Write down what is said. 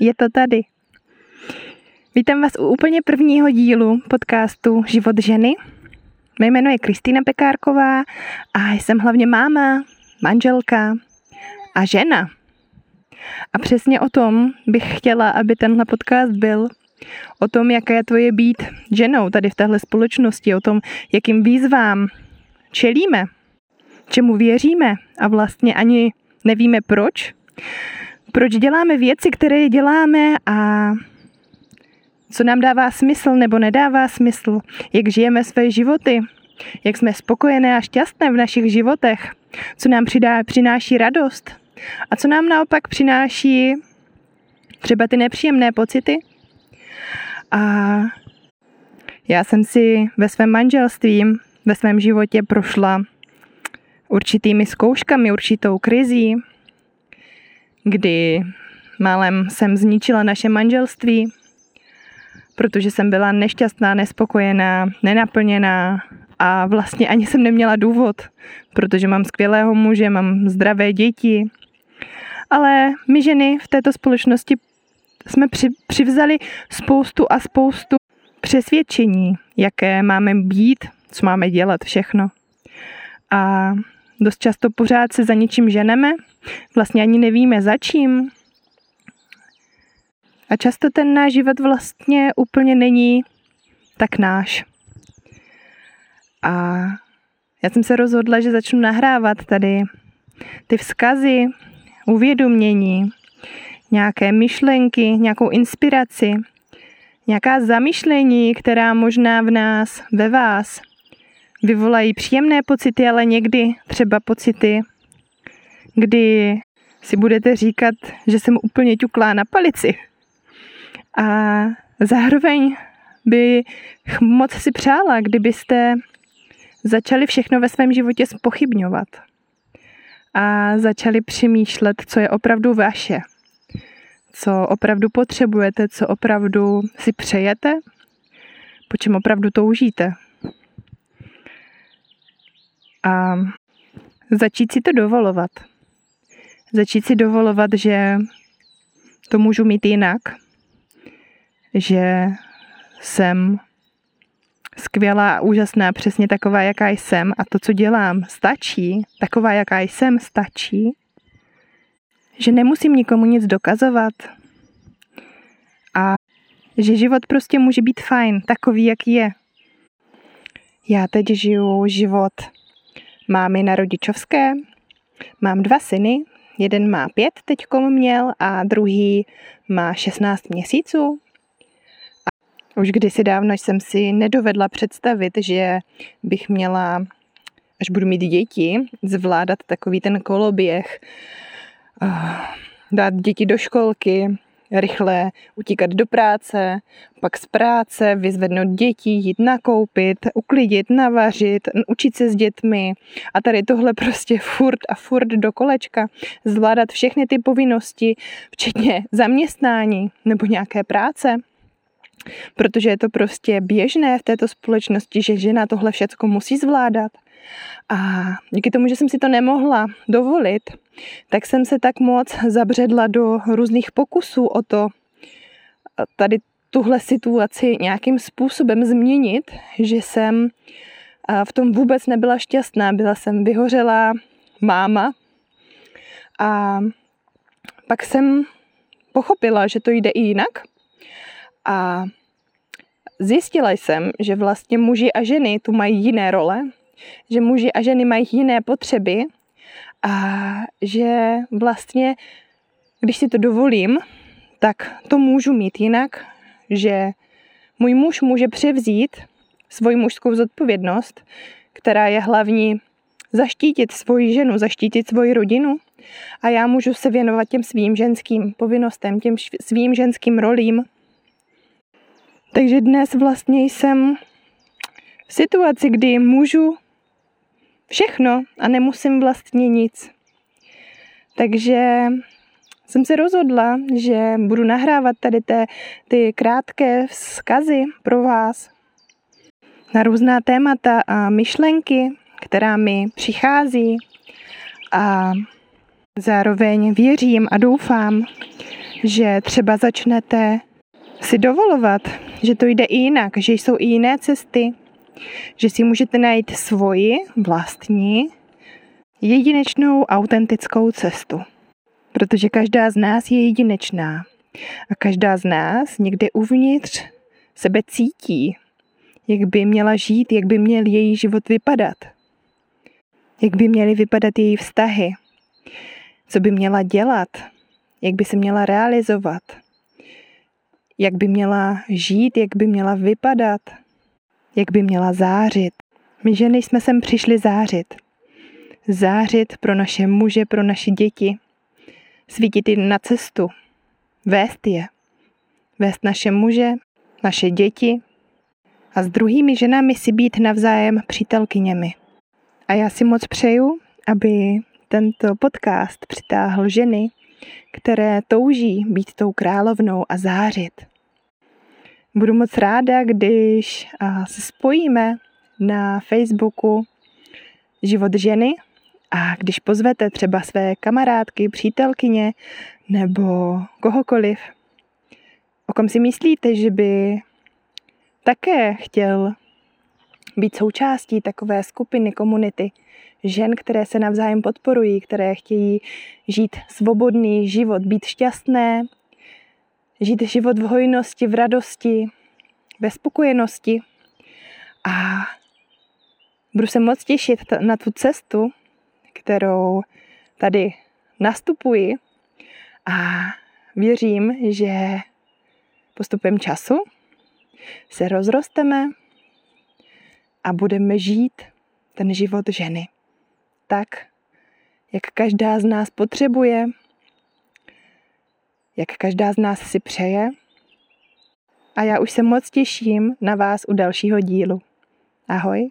je to tady. Vítám vás u úplně prvního dílu podcastu Život ženy. Mé jméno je Kristýna Pekárková a jsem hlavně máma, manželka a žena. A přesně o tom bych chtěla, aby tenhle podcast byl. O tom, jaké je tvoje být ženou tady v téhle společnosti, o tom, jakým výzvám čelíme, čemu věříme a vlastně ani nevíme proč. Proč děláme věci, které děláme a co nám dává smysl nebo nedává smysl, jak žijeme své životy, jak jsme spokojené a šťastné v našich životech, co nám přidá, přináší radost? A co nám naopak přináší třeba ty nepříjemné pocity. A já jsem si ve svém manželství, ve svém životě prošla určitými zkouškami, určitou krizí, kdy málem jsem zničila naše manželství, protože jsem byla nešťastná, nespokojená, nenaplněná a vlastně ani jsem neměla důvod, protože mám skvělého muže, mám zdravé děti. Ale my ženy v této společnosti jsme při, přivzali spoustu a spoustu přesvědčení, jaké máme být, co máme dělat, všechno. A dost často pořád se za ničím ženeme, vlastně ani nevíme za čím. A často ten náš život vlastně úplně není tak náš. A já jsem se rozhodla, že začnu nahrávat tady ty vzkazy, uvědomění, nějaké myšlenky, nějakou inspiraci, nějaká zamyšlení, která možná v nás, ve vás vyvolají příjemné pocity, ale někdy třeba pocity, kdy si budete říkat, že jsem úplně ťuklá na palici. A zároveň by moc si přála, kdybyste začali všechno ve svém životě spochybňovat a začali přemýšlet, co je opravdu vaše, co opravdu potřebujete, co opravdu si přejete, po čem opravdu toužíte. A začít si to dovolovat. Začít si dovolovat, že to můžu mít jinak, že jsem skvělá a úžasná, přesně taková, jaká jsem. A to, co dělám, stačí, taková, jaká jsem, stačí, že nemusím nikomu nic dokazovat. A že život prostě může být fajn, takový, jak je. Já teď žiju život mámy na rodičovské, mám dva syny, jeden má pět teďkom měl a druhý má 16 měsíců, už kdysi dávno jsem si nedovedla představit, že bych měla, až budu mít děti, zvládat takový ten koloběh, ah, dát děti do školky, rychle utíkat do práce, pak z práce vyzvednout děti, jít nakoupit, uklidit, navařit, učit se s dětmi. A tady tohle prostě furt a furt do kolečka, zvládat všechny ty povinnosti, včetně zaměstnání nebo nějaké práce. Protože je to prostě běžné v této společnosti, že žena tohle všechno musí zvládat. A díky tomu, že jsem si to nemohla dovolit, tak jsem se tak moc zabředla do různých pokusů o to tady tuhle situaci nějakým způsobem změnit, že jsem v tom vůbec nebyla šťastná. Byla jsem vyhořelá máma a pak jsem pochopila, že to jde i jinak a zjistila jsem, že vlastně muži a ženy tu mají jiné role, že muži a ženy mají jiné potřeby a že vlastně, když si to dovolím, tak to můžu mít jinak, že můj muž může převzít svoji mužskou zodpovědnost, která je hlavní zaštítit svoji ženu, zaštítit svoji rodinu a já můžu se věnovat těm svým ženským povinnostem, těm svým ženským rolím. Takže dnes vlastně jsem v situaci, kdy můžu všechno a nemusím vlastně nic. Takže jsem se rozhodla, že budu nahrávat tady té, ty krátké vzkazy pro vás na různá témata a myšlenky, která mi přichází a zároveň věřím a doufám, že třeba začnete si dovolovat, že to jde i jinak, že jsou i jiné cesty, že si můžete najít svoji vlastní, jedinečnou, autentickou cestu. Protože každá z nás je jedinečná. A každá z nás někde uvnitř sebe cítí, jak by měla žít, jak by měl její život vypadat, jak by měly vypadat její vztahy, co by měla dělat, jak by se měla realizovat, jak by měla žít, jak by měla vypadat, jak by měla zářit. My ženy jsme sem přišli zářit. Zářit pro naše muže, pro naše děti. Svítit jim na cestu. Vést je. Vést naše muže, naše děti a s druhými ženami si být navzájem přítelkyněmi. A já si moc přeju, aby tento podcast přitáhl ženy, které touží být tou královnou a zářit. Budu moc ráda, když se spojíme na Facebooku Život ženy. A když pozvete třeba své kamarádky, přítelkyně nebo kohokoliv, o kom si myslíte, že by také chtěl být součástí takové skupiny, komunity žen, které se navzájem podporují, které chtějí žít svobodný život, být šťastné, žít život v hojnosti, v radosti, ve spokojenosti. A budu se moc těšit na tu cestu, kterou tady nastupuji a věřím, že postupem času se rozrosteme a budeme žít ten život ženy. Tak, jak každá z nás potřebuje, jak každá z nás si přeje. A já už se moc těším na vás u dalšího dílu. Ahoj.